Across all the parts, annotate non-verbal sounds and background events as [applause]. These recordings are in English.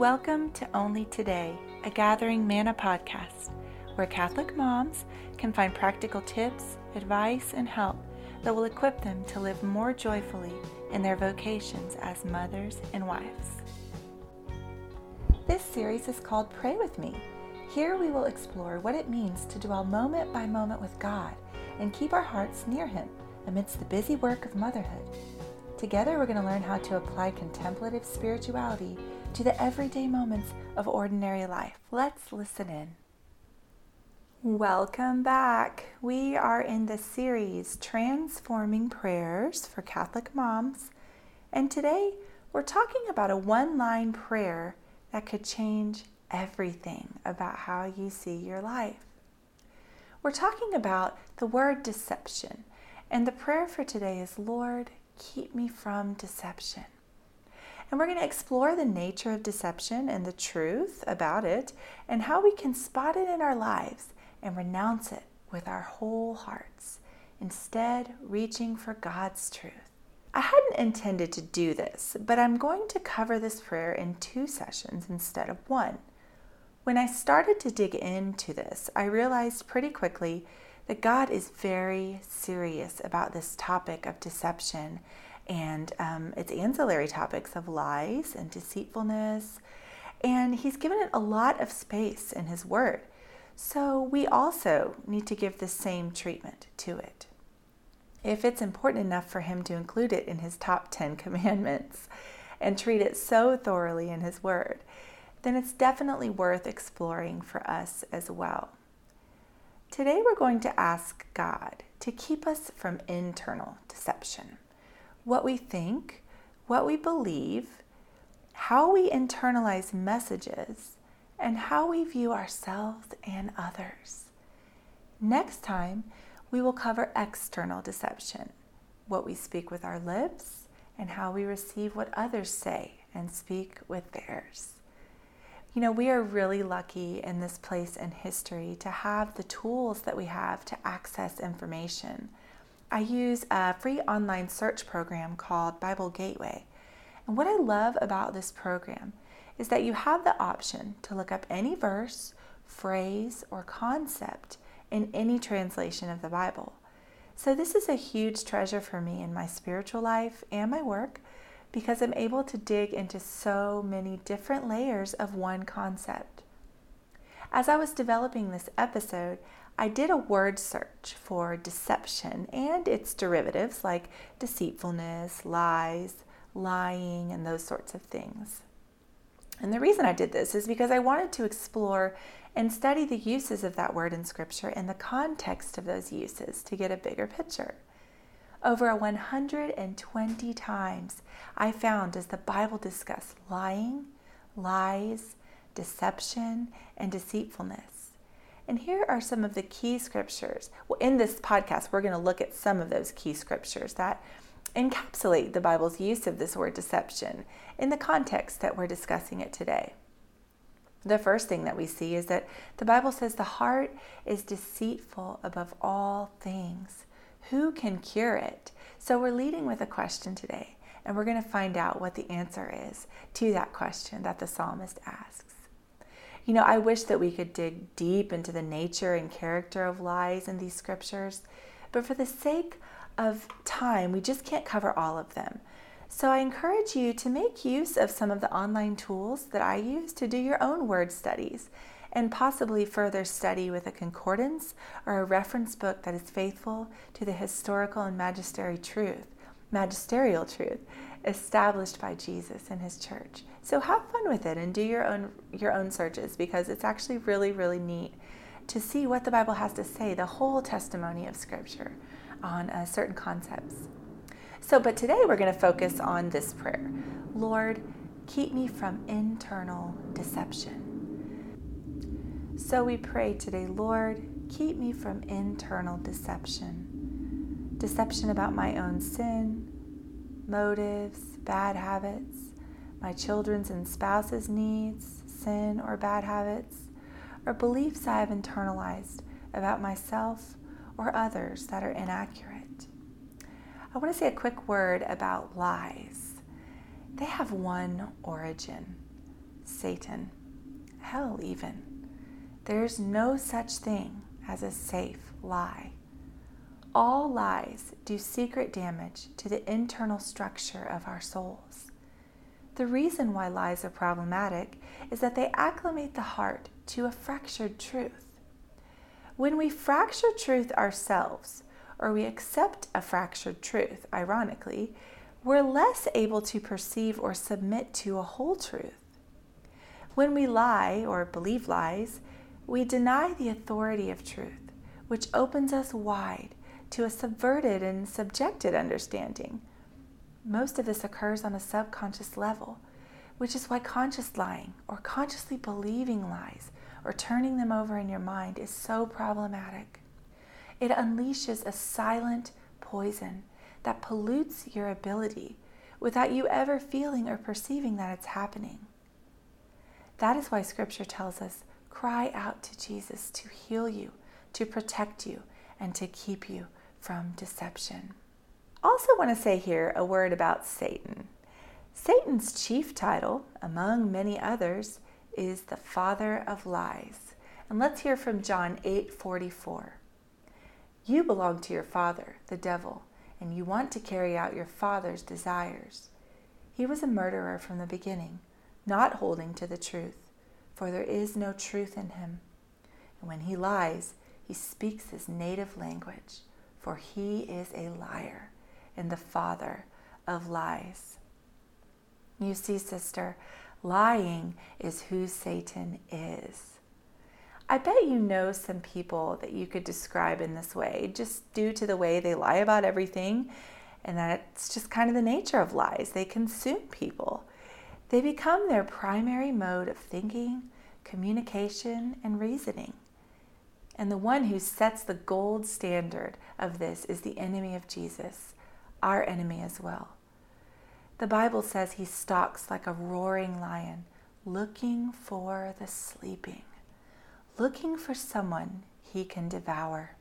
Welcome to Only Today, a Gathering Manna podcast, where Catholic moms can find practical tips, advice, and help that will equip them to live more joyfully in their vocations as mothers and wives. This series is called Pray With Me. Here we will explore what it means to dwell moment by moment with God and keep our hearts near Him amidst the busy work of motherhood. Together, we're going to learn how to apply contemplative spirituality to the everyday moments of ordinary life. Let's listen in. Welcome back. We are in the series Transforming Prayers for Catholic Moms, and today we're talking about a one line prayer that could change everything about how you see your life. We're talking about the word deception, and the prayer for today is Lord, keep me from deception. And we're going to explore the nature of deception and the truth about it and how we can spot it in our lives and renounce it with our whole hearts, instead, reaching for God's truth. I hadn't intended to do this, but I'm going to cover this prayer in two sessions instead of one. When I started to dig into this, I realized pretty quickly that God is very serious about this topic of deception and um, its ancillary topics of lies and deceitfulness. And he's given it a lot of space in his word. So we also need to give the same treatment to it. If it's important enough for him to include it in his top [laughs] 10 commandments and treat it so thoroughly in his word, then it's definitely worth exploring for us as well. Today we're going to ask God to keep us from internal deception what we think, what we believe, how we internalize messages, and how we view ourselves and others. Next time, we will cover external deception, what we speak with our lips, and how we receive what others say and speak with theirs. You know, we are really lucky in this place in history to have the tools that we have to access information. I use a free online search program called Bible Gateway. And what I love about this program is that you have the option to look up any verse, phrase, or concept in any translation of the Bible. So, this is a huge treasure for me in my spiritual life and my work because I'm able to dig into so many different layers of one concept. As I was developing this episode, I did a word search for deception and its derivatives like deceitfulness, lies, lying, and those sorts of things. And the reason I did this is because I wanted to explore and study the uses of that word in Scripture and the context of those uses to get a bigger picture. Over 120 times, I found as the Bible discuss lying, lies, deception, and deceitfulness. And here are some of the key scriptures. Well, in this podcast, we're going to look at some of those key scriptures that encapsulate the Bible's use of this word deception in the context that we're discussing it today. The first thing that we see is that the Bible says the heart is deceitful above all things. Who can cure it? So we're leading with a question today, and we're going to find out what the answer is to that question that the psalmist asks. You know, I wish that we could dig deep into the nature and character of lies in these scriptures, but for the sake of time, we just can't cover all of them. So I encourage you to make use of some of the online tools that I use to do your own word studies and possibly further study with a concordance or a reference book that is faithful to the historical and magisterial truth, magisterial truth established by Jesus and his church. So have fun with it and do your own your own searches because it's actually really really neat to see what the Bible has to say, the whole testimony of Scripture on uh, certain concepts. So, but today we're going to focus on this prayer Lord, keep me from internal deception. So we pray today, Lord, keep me from internal deception. Deception about my own sin, motives, bad habits, my children's and spouse's needs, sin, or bad habits, or beliefs I have internalized about myself or others that are inaccurate. I want to say a quick word about lies. They have one origin Satan, hell, even. There's no such thing as a safe lie. All lies do secret damage to the internal structure of our souls. The reason why lies are problematic is that they acclimate the heart to a fractured truth. When we fracture truth ourselves, or we accept a fractured truth, ironically, we're less able to perceive or submit to a whole truth. When we lie or believe lies, we deny the authority of truth, which opens us wide to a subverted and subjected understanding. Most of this occurs on a subconscious level, which is why conscious lying or consciously believing lies or turning them over in your mind is so problematic. It unleashes a silent poison that pollutes your ability without you ever feeling or perceiving that it's happening. That is why Scripture tells us cry out to Jesus to heal you, to protect you, and to keep you from deception. Also, want to say here a word about Satan. Satan's chief title, among many others, is the father of lies. And let's hear from John 8:44. You belong to your father, the devil, and you want to carry out your father's desires. He was a murderer from the beginning, not holding to the truth, for there is no truth in him. And when he lies, he speaks his native language for he is a liar and the father of lies. You see, sister, lying is who Satan is. I bet you know some people that you could describe in this way, just due to the way they lie about everything, and that's just kind of the nature of lies. They consume people, they become their primary mode of thinking, communication, and reasoning. And the one who sets the gold standard of this is the enemy of Jesus, our enemy as well. The Bible says he stalks like a roaring lion, looking for the sleeping, looking for someone he can devour.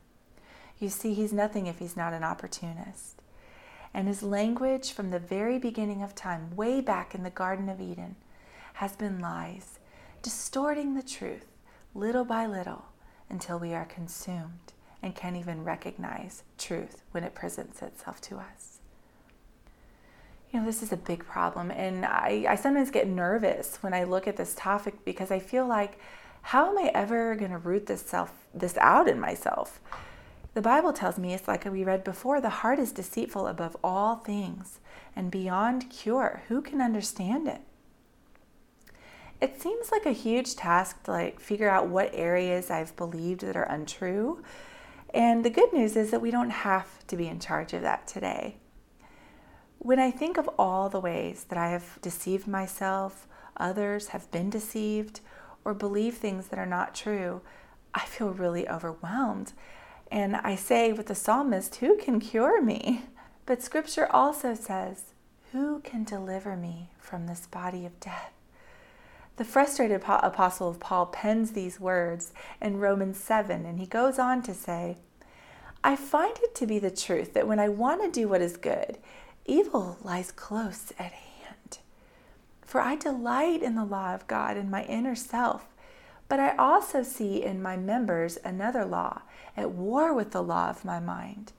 You see, he's nothing if he's not an opportunist. And his language from the very beginning of time, way back in the Garden of Eden, has been lies, distorting the truth little by little until we are consumed and can't even recognize truth when it presents itself to us. You know, this is a big problem, and I, I sometimes get nervous when I look at this topic because I feel like, how am I ever going to root this self this out in myself? The Bible tells me it's like we read before, the heart is deceitful above all things and beyond cure. Who can understand it? It seems like a huge task to like figure out what areas I've believed that are untrue. And the good news is that we don't have to be in charge of that today. When I think of all the ways that I have deceived myself, others have been deceived, or believe things that are not true, I feel really overwhelmed. And I say with the psalmist, Who can cure me? But scripture also says, Who can deliver me from this body of death? The frustrated apostle of Paul pens these words in Romans 7, and he goes on to say, I find it to be the truth that when I want to do what is good, evil lies close at hand. For I delight in the law of God in my inner self, but I also see in my members another law at war with the law of my mind,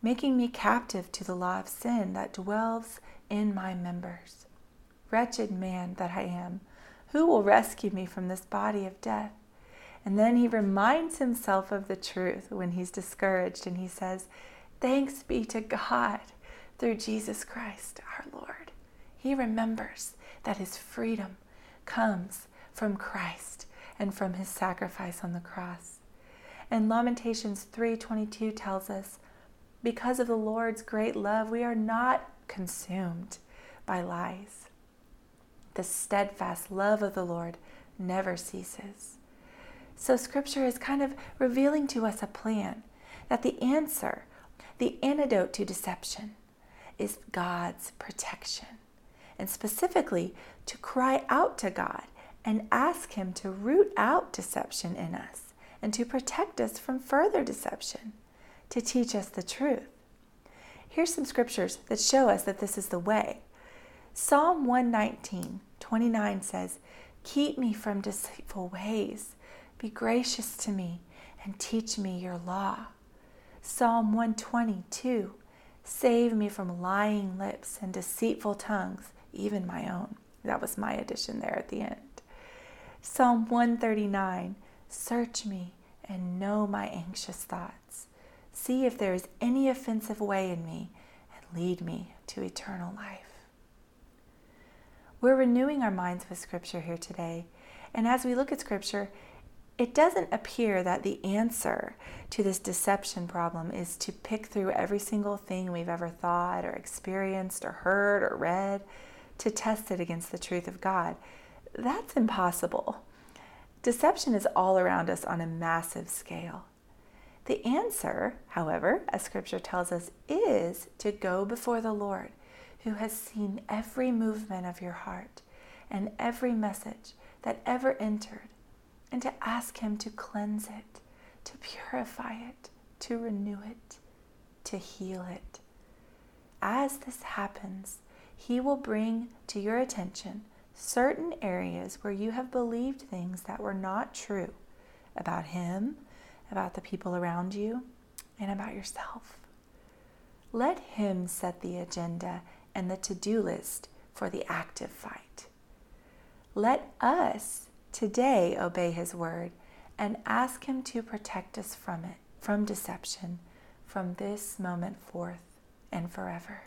making me captive to the law of sin that dwells in my members. Wretched man that I am! Who will rescue me from this body of death? And then he reminds himself of the truth when he's discouraged and he says, Thanks be to God through Jesus Christ our Lord. He remembers that his freedom comes from Christ and from his sacrifice on the cross. And Lamentations 3:22 tells us, because of the Lord's great love, we are not consumed by lies the steadfast love of the Lord never ceases. So, Scripture is kind of revealing to us a plan that the answer, the antidote to deception, is God's protection. And specifically, to cry out to God and ask Him to root out deception in us and to protect us from further deception, to teach us the truth. Here's some scriptures that show us that this is the way. Psalm 119 29 says, Keep me from deceitful ways. Be gracious to me and teach me your law. Psalm 122 Save me from lying lips and deceitful tongues, even my own. That was my addition there at the end. Psalm 139 Search me and know my anxious thoughts. See if there is any offensive way in me and lead me to eternal life. We're renewing our minds with Scripture here today. And as we look at Scripture, it doesn't appear that the answer to this deception problem is to pick through every single thing we've ever thought or experienced or heard or read to test it against the truth of God. That's impossible. Deception is all around us on a massive scale. The answer, however, as Scripture tells us, is to go before the Lord who has seen every movement of your heart and every message that ever entered, and to ask Him to cleanse it, to purify it, to renew it, to heal it. As this happens, He will bring to your attention certain areas where you have believed things that were not true about Him, about the people around you, and about yourself. Let Him set the agenda and the to do list for the active fight. Let us today obey His word and ask Him to protect us from it, from deception, from this moment forth and forever.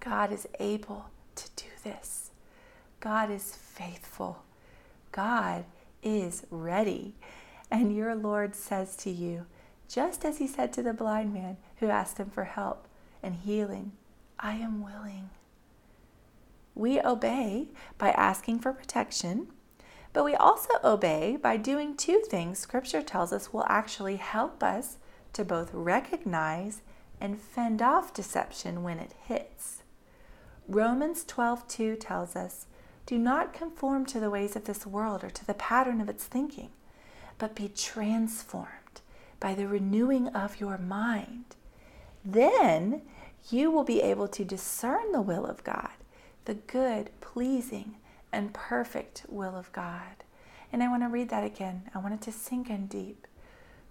God is able to do this. God is faithful. God is ready. And your Lord says to you, just as He said to the blind man who asked Him for help and healing I am willing. We obey by asking for protection, but we also obey by doing two things Scripture tells us will actually help us to both recognize and fend off deception when it hits. Romans 12:2 tells us, "Do not conform to the ways of this world or to the pattern of its thinking, but be transformed by the renewing of your mind. Then you will be able to discern the will of God, the good, pleasing, and perfect will of God. And I want to read that again. I want it to sink in deep.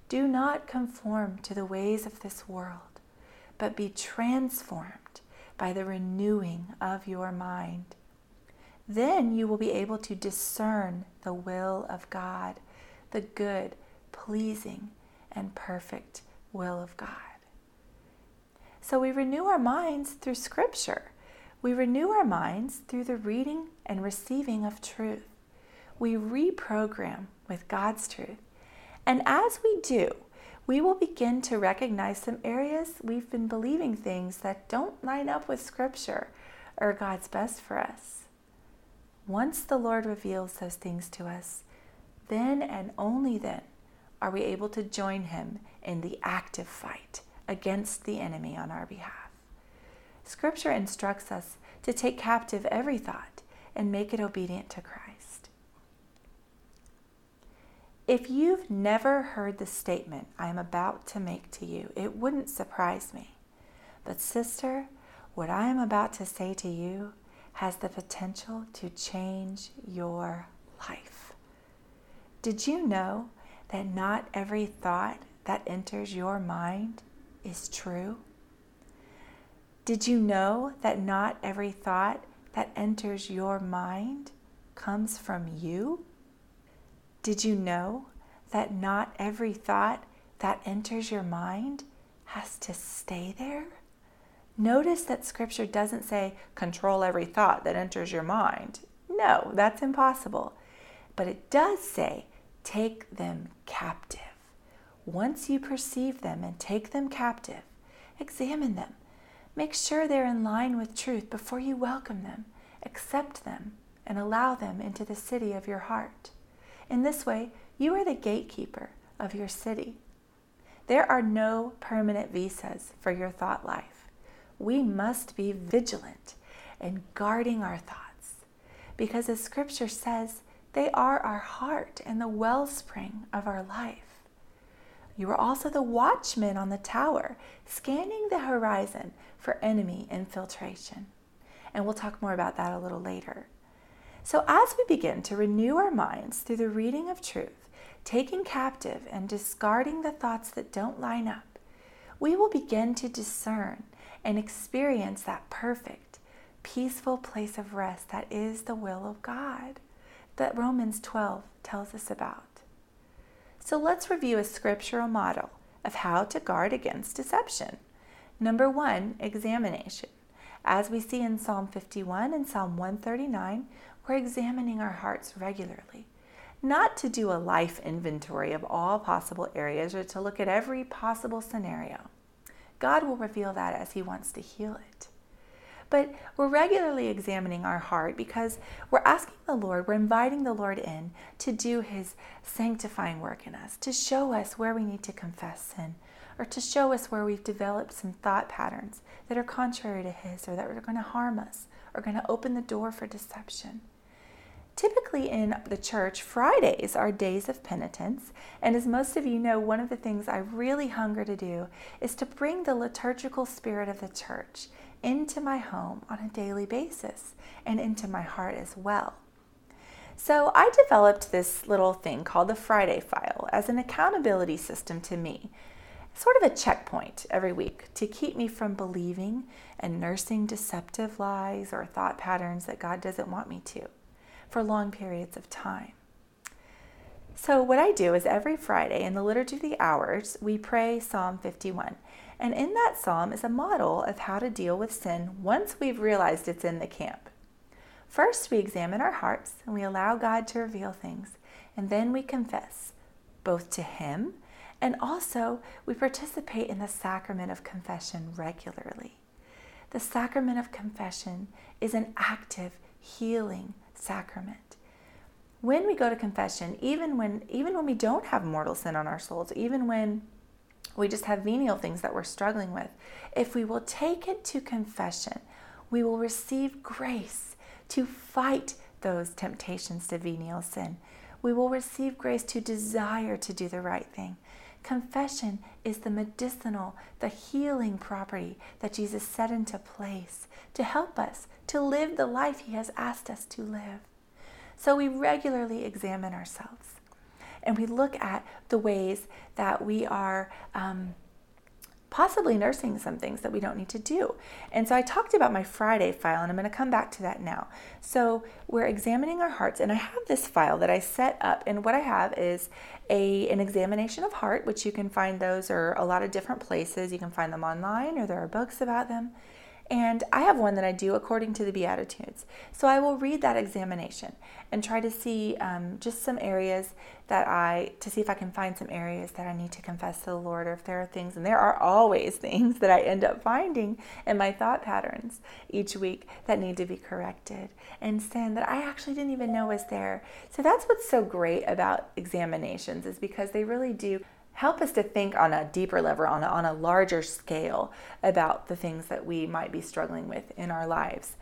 Do not conform to the ways of this world, but be transformed by the renewing of your mind. Then you will be able to discern the will of God, the good, pleasing, and perfect will of God. So we renew our minds through Scripture. We renew our minds through the reading and receiving of truth. We reprogram with God's truth. And as we do, we will begin to recognize some areas we've been believing things that don't line up with Scripture or God's best for us. Once the Lord reveals those things to us, then and only then are we able to join Him in the active fight against the enemy on our behalf. Scripture instructs us to take captive every thought and make it obedient to Christ. If you've never heard the statement I am about to make to you, it wouldn't surprise me. But, sister, what I am about to say to you has the potential to change your life. Did you know that not every thought that enters your mind is true? Did you know that not every thought that enters your mind comes from you? Did you know that not every thought that enters your mind has to stay there? Notice that scripture doesn't say control every thought that enters your mind. No, that's impossible. But it does say take them captive. Once you perceive them and take them captive, examine them. Make sure they're in line with truth before you welcome them, accept them, and allow them into the city of your heart. In this way, you are the gatekeeper of your city. There are no permanent visas for your thought life. We must be vigilant in guarding our thoughts because, as Scripture says, they are our heart and the wellspring of our life. You are also the watchman on the tower, scanning the horizon for enemy infiltration. And we'll talk more about that a little later. So, as we begin to renew our minds through the reading of truth, taking captive and discarding the thoughts that don't line up, we will begin to discern and experience that perfect, peaceful place of rest that is the will of God that Romans 12 tells us about. So let's review a scriptural model of how to guard against deception. Number one, examination. As we see in Psalm 51 and Psalm 139, we're examining our hearts regularly. Not to do a life inventory of all possible areas or to look at every possible scenario. God will reveal that as He wants to heal it. But we're regularly examining our heart because we're asking the Lord, we're inviting the Lord in to do His sanctifying work in us, to show us where we need to confess sin, or to show us where we've developed some thought patterns that are contrary to His or that are going to harm us or going to open the door for deception. Typically in the church, Fridays are days of penitence, and as most of you know, one of the things I really hunger to do is to bring the liturgical spirit of the church into my home on a daily basis and into my heart as well. So I developed this little thing called the Friday file as an accountability system to me, sort of a checkpoint every week to keep me from believing and nursing deceptive lies or thought patterns that God doesn't want me to for long periods of time. So, what I do is every Friday in the Liturgy of the Hours, we pray Psalm 51. And in that psalm is a model of how to deal with sin once we've realized it's in the camp. First, we examine our hearts and we allow God to reveal things. And then we confess, both to Him and also we participate in the sacrament of confession regularly. The sacrament of confession is an active, healing, sacrament. When we go to confession, even when even when we don't have mortal sin on our souls, even when we just have venial things that we're struggling with, if we will take it to confession, we will receive grace to fight those temptations to venial sin. We will receive grace to desire to do the right thing. Confession is the medicinal, the healing property that Jesus set into place to help us to live the life He has asked us to live. So we regularly examine ourselves and we look at the ways that we are. Um, possibly nursing some things that we don't need to do. And so I talked about my Friday file, and I'm going to come back to that now. So we're examining our hearts, and I have this file that I set up, and what I have is a an examination of heart, which you can find those are a lot of different places. You can find them online, or there are books about them. And I have one that I do according to the Beatitudes. So I will read that examination and try to see um, just some areas that I, to see if I can find some areas that I need to confess to the Lord, or if there are things, and there are always [laughs] things that I end up finding in my thought patterns each week that need to be corrected, and sin that I actually didn't even know was there. So that's what's so great about examinations, is because they really do help us to think on a deeper level, on a, on a larger scale about the things that we might be struggling with in our lives.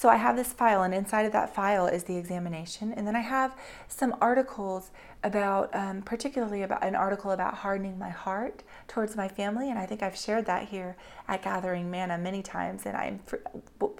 So I have this file, and inside of that file is the examination. And then I have some articles about, um, particularly about an article about hardening my heart towards my family. And I think I've shared that here at Gathering Manna many times. And I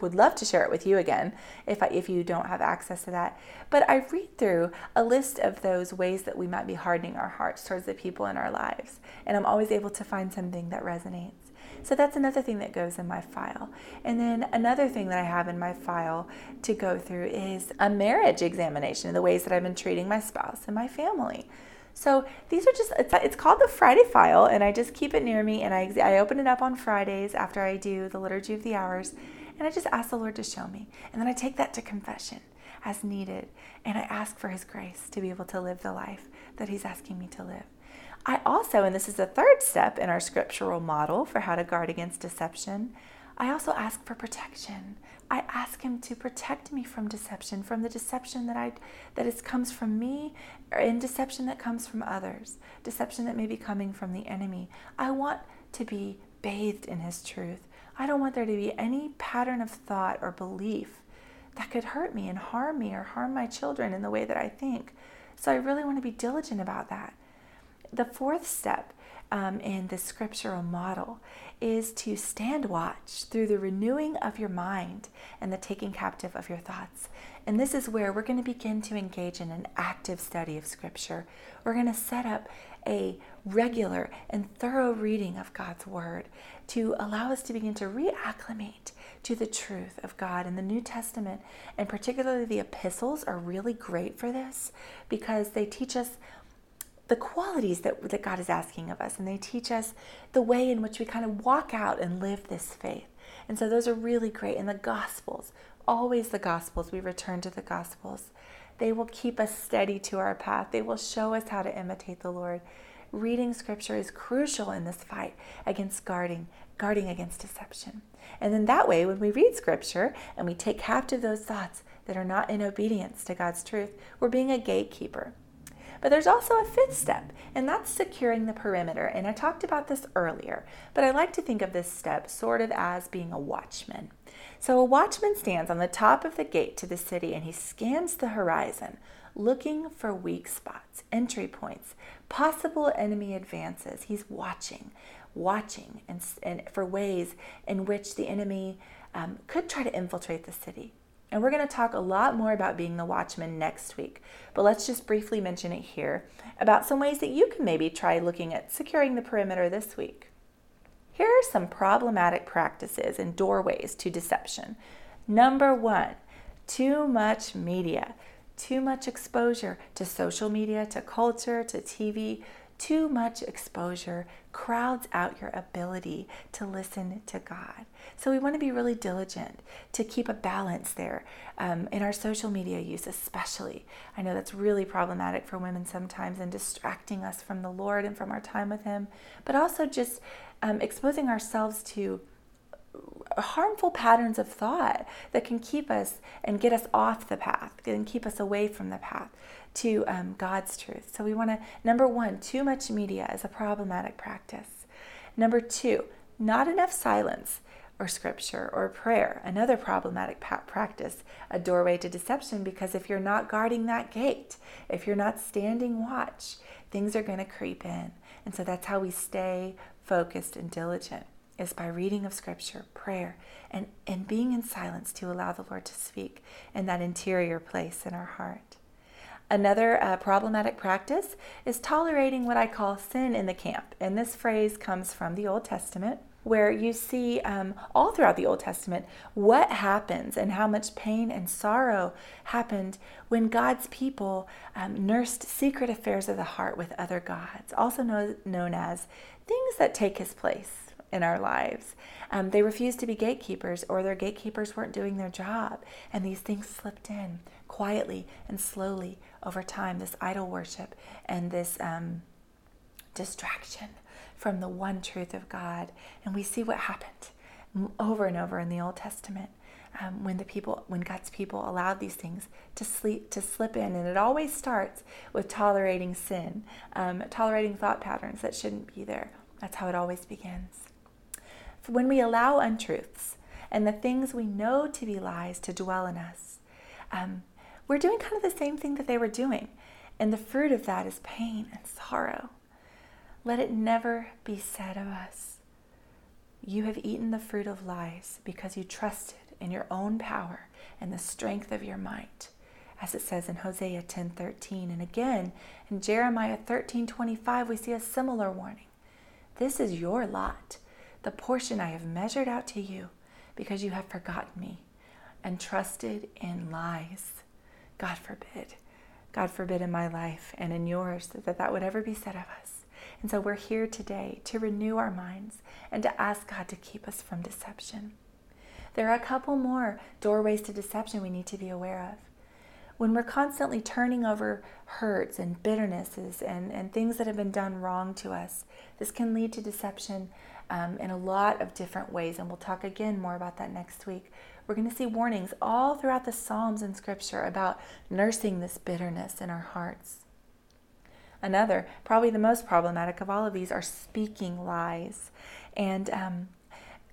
would love to share it with you again if, I, if you don't have access to that. But I read through a list of those ways that we might be hardening our hearts towards the people in our lives. And I'm always able to find something that resonates. So that's another thing that goes in my file. And then another thing that I have in my file to go through is a marriage examination, of the ways that I've been treating my spouse and my family. So these are just, it's, it's, called the Friday file, and I just keep it near me and I, I open it up on Fridays after I do the Liturgy of the Hours, and I just ask the Lord to show me. And then I take that to confession as needed, and I ask for His grace to be able to live the life that He's asking me to live. I also, and this is the third step in our scriptural model for how to guard against deception, I also ask for protection. I ask him to protect me from deception, from the deception that I that comes from me, or in deception that comes from others, deception that may be coming from the enemy. I want to be bathed in his truth. I don't want there to be any pattern of thought or belief that could hurt me and harm me or harm my children in the way that I think. So I really want to be diligent about that. The fourth step um, in the scriptural model is to stand watch through the renewing of your mind and the taking captive of your thoughts. And this is where we're going to begin to engage in an active study of Scripture. We're going to set up a regular and thorough reading of God's Word to allow us to begin to reacclimate to the truth of God in the New Testament. And particularly the epistles are really great for this because they teach us the qualities that, that God is asking of us, and they teach us the way in which we kind of walk out and live this faith. And so those are really great. And the Gospels, always the Gospels, we return to the Gospels. They will keep us steady to our path, they will show us how to imitate the Lord. Reading Scripture is crucial in this fight against guarding, guarding against deception. And then that way, when we read Scripture and we take captive those thoughts that are not in obedience to God's truth, we're being a gatekeeper. But there's also a fifth step, and that's securing the perimeter. And I talked about this earlier, but I like to think of this step sort of as being a watchman. So a watchman stands on the top of the gate to the city and he scans the horizon, looking for weak spots, entry points, possible enemy advances. He's watching, watching, and, and for ways in which the enemy um, could try to infiltrate the city. And we're going to talk a lot more about being the watchman next week. But let's just briefly mention it here about some ways that you can maybe try looking at securing the perimeter this week. Here are some problematic practices and doorways to deception. Number one, too much media, too much exposure to social media, to culture, to TV, too much exposure crowds out your ability to listen to God. So we want to be really diligent to keep a balance there um, in our social media use, especially. I know that's really problematic for women sometimes and distracting us from the Lord and from our time with Him, but also just um, exposing ourselves to harmful patterns of thought that can keep us and get us off the path and keep us away from the path to um, God's truth. So we want to, number one, too much media is a problematic practice. Number two, not enough silence or scripture or prayer, another problematic practice, a doorway to deception, because if you're not guarding that gate, if you're not standing watch, things are going to creep in. And so that's how we stay focused and diligent is by reading of scripture, prayer, and, and being in silence to allow the Lord to speak in that interior place in our heart. Another uh, problematic practice is tolerating what I call sin in the camp. And this phrase comes from the Old Testament, where you see um, all throughout the Old Testament what happens and how much pain and sorrow happened when God's people um, nursed secret affairs of the heart with other gods, also known as things that take his place in our lives. Um, they refused to be gatekeepers, or their gatekeepers weren't doing their job, and these things slipped in quietly and slowly over time. This idol worship and this um, distraction from the one truth of God, and we see what happened over and over in the Old Testament. Um, when the people, when God's people allowed these things to sleep, to slip in, and it always starts with tolerating sin, um, tolerating thought patterns that shouldn't be there. That's how it always begins when we allow untruths and the things we know to be lies to dwell in us, um, we're doing kind of the same thing that they were doing. And the fruit of that is pain and sorrow. Let it never be said of us, You have eaten the fruit of lies because you trusted in your own power and the strength of your might, as it says in Hosea 10:13. And again, in Jeremiah 13:25, we see a similar warning. This is your lot the portion I have measured out to you because you have forgotten me and trusted in lies. God forbid. God forbid in my life and in yours that that would ever be said of us. And so we're here today to renew our minds and to ask God to keep us from deception. There are a couple more doorways to deception we need to be aware of. When we're constantly turning over hurts and bitternesses and, and things that have been done wrong to us, this can lead to deception um, in a lot of different ways, and we'll talk again more about that next week. We're going to see warnings all throughout the Psalms and Scripture about nursing this bitterness in our hearts. Another, probably the most problematic of all of these, are speaking lies. And um,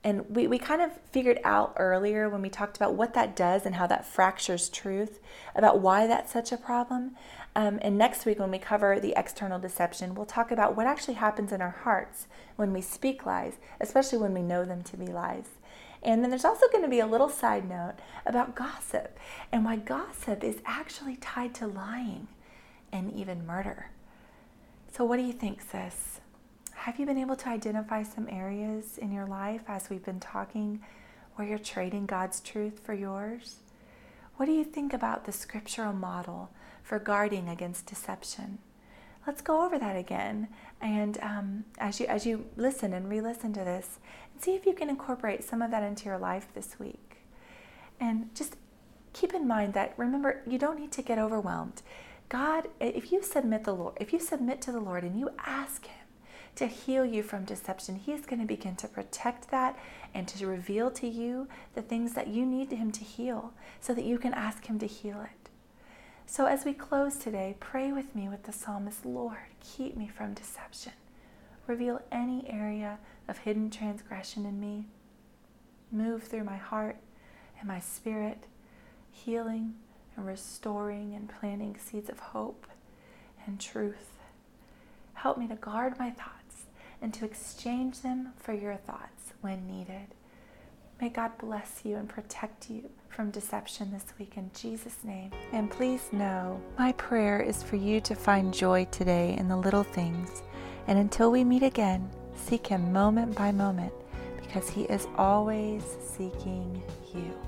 and we, we kind of figured out earlier when we talked about what that does and how that fractures truth, about why that's such a problem. Um, and next week, when we cover the external deception, we'll talk about what actually happens in our hearts when we speak lies, especially when we know them to be lies. And then there's also going to be a little side note about gossip and why gossip is actually tied to lying and even murder. So, what do you think, sis? Have you been able to identify some areas in your life as we've been talking where you're trading God's truth for yours? What do you think about the scriptural model for guarding against deception? Let's go over that again, and um, as you as you listen and re-listen to this, and see if you can incorporate some of that into your life this week. And just keep in mind that remember, you don't need to get overwhelmed. God, if you submit the Lord, if you submit to the Lord and you ask Him to heal you from deception, He is going to begin to protect that and to reveal to you the things that you need Him to heal so that you can ask Him to heal it. So, as we close today, pray with me with the psalmist Lord, keep me from deception. Reveal any area of hidden transgression in me. Move through my heart and my spirit, healing and restoring and planting seeds of hope and truth. Help me to guard my thoughts and to exchange them for your thoughts when needed. May God bless you and protect you from deception this week in Jesus' name. And please know, my prayer is for you to find joy today in the little things. And until we meet again, seek Him moment by moment because He is always seeking you.